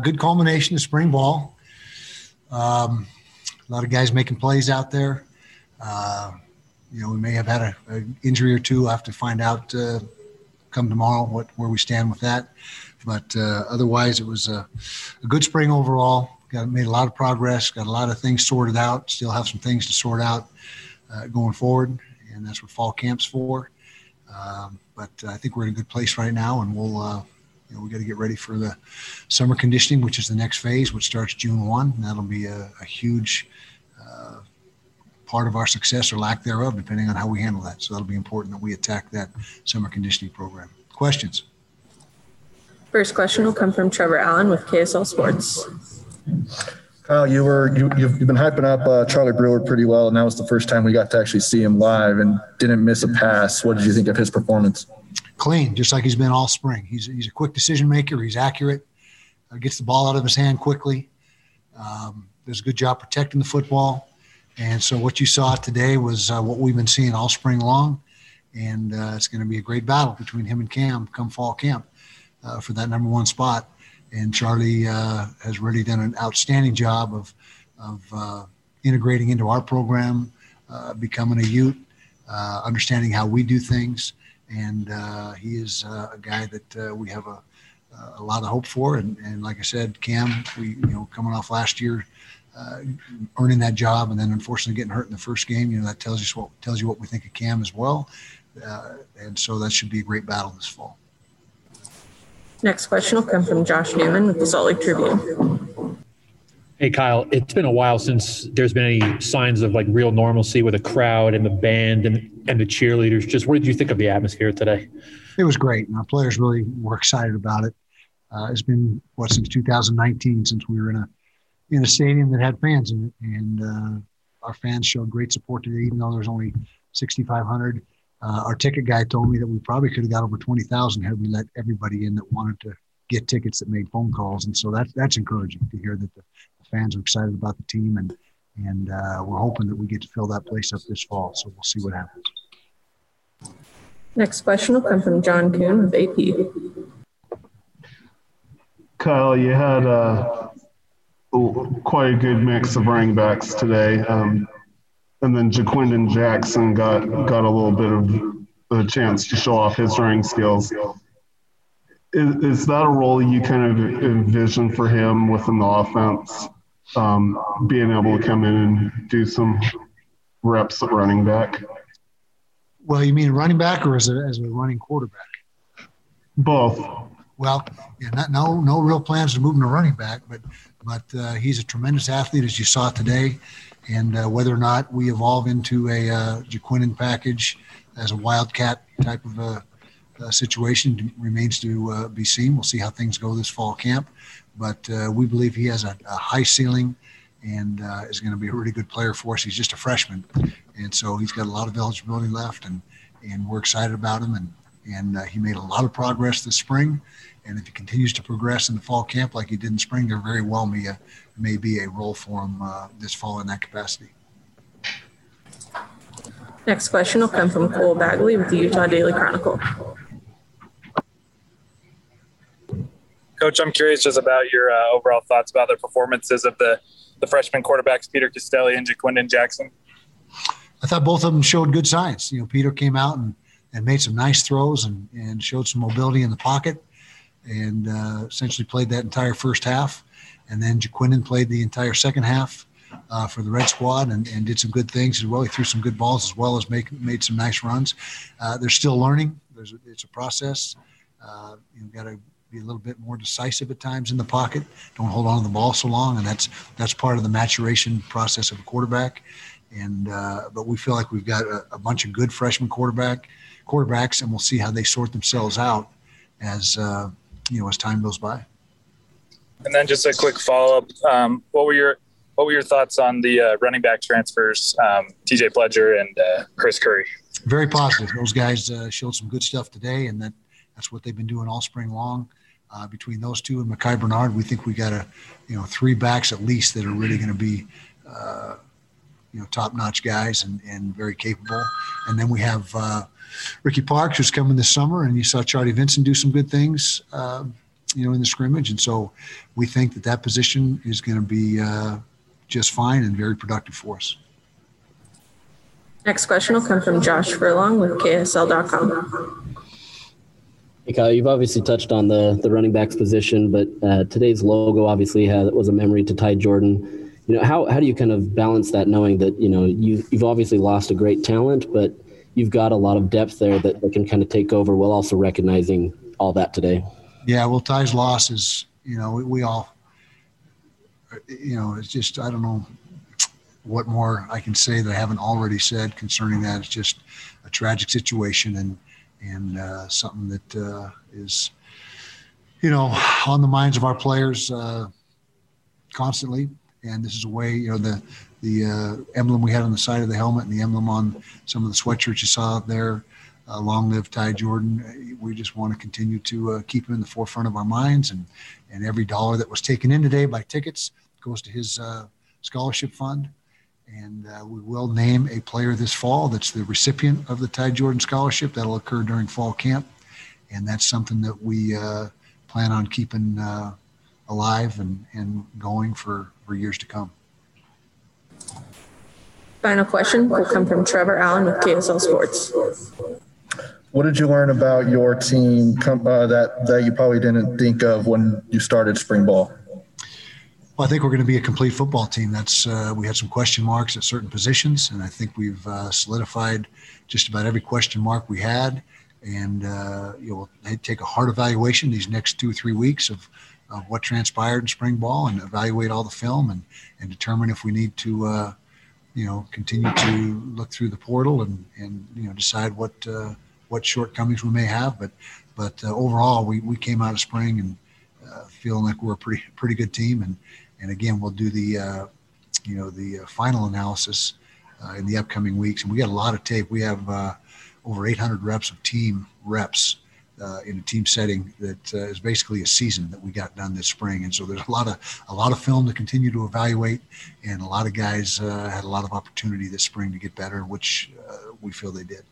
good culmination of spring ball. Um, a lot of guys making plays out there. Uh, you know, we may have had an injury or two. I have to find out uh, come tomorrow what where we stand with that. But uh, otherwise, it was a, a, good spring overall. Got made a lot of progress. Got a lot of things sorted out. Still have some things to sort out uh, going forward, and that's what fall camp's for. Um, but I think we're in a good place right now, and we'll. You know, we got to get ready for the summer conditioning, which is the next phase, which starts June 1. And that'll be a, a huge uh, part of our success or lack thereof, depending on how we handle that. So that'll be important that we attack that summer conditioning program. Questions? First question will come from Trevor Allen with KSL Sports. Kyle, you were you, you've, you've been hyping up uh, Charlie Brewer pretty well, and that was the first time we got to actually see him live, and didn't miss a pass. What did you think of his performance? Clean, just like he's been all spring. He's he's a quick decision maker. He's accurate. Uh, gets the ball out of his hand quickly. Um, does a good job protecting the football. And so what you saw today was uh, what we've been seeing all spring long, and uh, it's going to be a great battle between him and Cam come fall camp uh, for that number one spot. And Charlie uh, has really done an outstanding job of, of uh, integrating into our program, becoming a Ute, understanding how we do things. And uh, he is a guy that we have a, a lot of hope for. And, and like I said, Cam, we you know coming off last year, uh, earning that job, and then unfortunately getting hurt in the first game. You know that tells you what tells you what we think of Cam as well, uh, and so that should be a great battle this fall. Next question will come from Josh Newman with the Salt Lake Tribune. Hey Kyle, it's been a while since there's been any signs of like real normalcy with a crowd and the band and and the cheerleaders. Just what did you think of the atmosphere today? It was great, our players really were excited about it. Uh, it's been what since 2019 since we were in a in a stadium that had fans in it, and uh, our fans showed great support today, even though there's only 6,500. Uh, our ticket guy told me that we probably could have got over 20,000 had we let everybody in that wanted to get tickets that made phone calls. And so that's, that's encouraging to hear that the fans are excited about the team. And, and uh, we're hoping that we get to fill that place up this fall. So we'll see what happens. Next question will come from John Coon of AP. Kyle, you had uh, quite a good mix of running backs today. Um, and then Ja'Quinden Jackson got got a little bit of a chance to show off his running skills. Is, is that a role you kind of envision for him within the offense, um, being able to come in and do some reps at running back? Well, you mean running back or as a, as a running quarterback? Both. Well, yeah, not, no no real plans to move him to running back, but but uh, he's a tremendous athlete as you saw today. And uh, whether or not we evolve into a uh, Ja'Quinden package as a wildcat type of a, a situation remains to uh, be seen. We'll see how things go this fall camp. But uh, we believe he has a, a high ceiling and uh, is going to be a really good player for us. He's just a freshman. And so he's got a lot of eligibility left, and, and we're excited about him. And, and uh, he made a lot of progress this spring. And if he continues to progress in the fall camp like he did in spring, there very well may, uh, may be a role for him uh, this fall in that capacity. Next question will come from Cole Bagley with the Utah Daily Chronicle. Coach, I'm curious just about your uh, overall thoughts about the performances of the, the freshman quarterbacks, Peter Costelli and Ja'Quinden Jackson. I thought both of them showed good signs. You know, Peter came out and, and made some nice throws and, and showed some mobility in the pocket and uh, essentially played that entire first half. And then Ja'Quinden played the entire second half uh, for the Red Squad and, and did some good things as well. He threw some good balls as well as make, made some nice runs. Uh, they're still learning. There's a, it's a process. Uh, you've got to be a little bit more decisive at times in the pocket. Don't hold on to the ball so long, and that's that's part of the maturation process of a quarterback. And uh, but we feel like we've got a, a bunch of good freshman quarterback quarterbacks, and we'll see how they sort themselves out as uh, you know as time goes by. And then just a quick follow up: um, what were your what were your thoughts on the uh, running back transfers, um, T.J. Pledger and uh, Chris Curry? Very positive. Those guys uh, showed some good stuff today, and that that's what they've been doing all spring long. Uh, between those two and Micah Bernard, we think we got a you know three backs at least that are really going to be uh, you know top notch guys and, and very capable. And then we have uh, Ricky Parks, who's coming this summer, and you saw Charlie Vincent do some good things uh, you know, in the scrimmage. And so we think that that position is going to be uh, just fine and very productive for us. Next question will come from Josh Furlong with KSL.com. You've obviously touched on the the running backs position, but uh, today's logo obviously has, was a memory to Ty Jordan. You know, how, how do you kind of balance that, knowing that you know you you've obviously lost a great talent, but you've got a lot of depth there that, that can kind of take over while also recognizing all that today. Yeah, well, Ty's loss is, you know, we, we all, you know, it's just I don't know what more I can say that I haven't already said concerning that. It's just a tragic situation and and uh, something that uh, is, you know, on the minds of our players uh, constantly. And this is a way, you know, the the uh, emblem we had on the side of the helmet and the emblem on some of the sweatshirts you saw out there. Uh, long live Ty Jordan. We just want to continue to uh, keep him in the forefront of our minds, and and every dollar that was taken in today by tickets goes to his scholarship fund and uh, we will name a player this fall that's the recipient of the Ty Jordan Scholarship. That'll occur during fall camp. And that's something that we uh, plan on keeping uh, alive and, and going for, for years to come. Final question will come from Trevor Allen with KSL Sports. What did you learn about your team uh, that, that you probably didn't think of when you started spring ball? Well, I think we're going to be a complete football team. That's uh, we had some question marks at certain positions, and I think we've uh, solidified just about every question mark we had. And uh, you know, we'll take a hard evaluation these next two or three weeks of, of what transpired in spring ball, and evaluate all the film, and and determine if we need to, uh, you know, continue to look through the portal and and you know decide what uh, what shortcomings we may have. But but uh, overall, we we came out of spring and feeling like we're a pretty pretty good team and and again, we'll do the, uh, you know, the uh, final analysis uh, in the upcoming weeks. And we got a lot of tape. We have uh, over 800 reps of team reps uh, in a team setting that is basically a season that we got done this spring. And so there's a lot of a lot of film to continue to evaluate, and a lot of guys had a lot of opportunity this spring to get better, which we feel they did.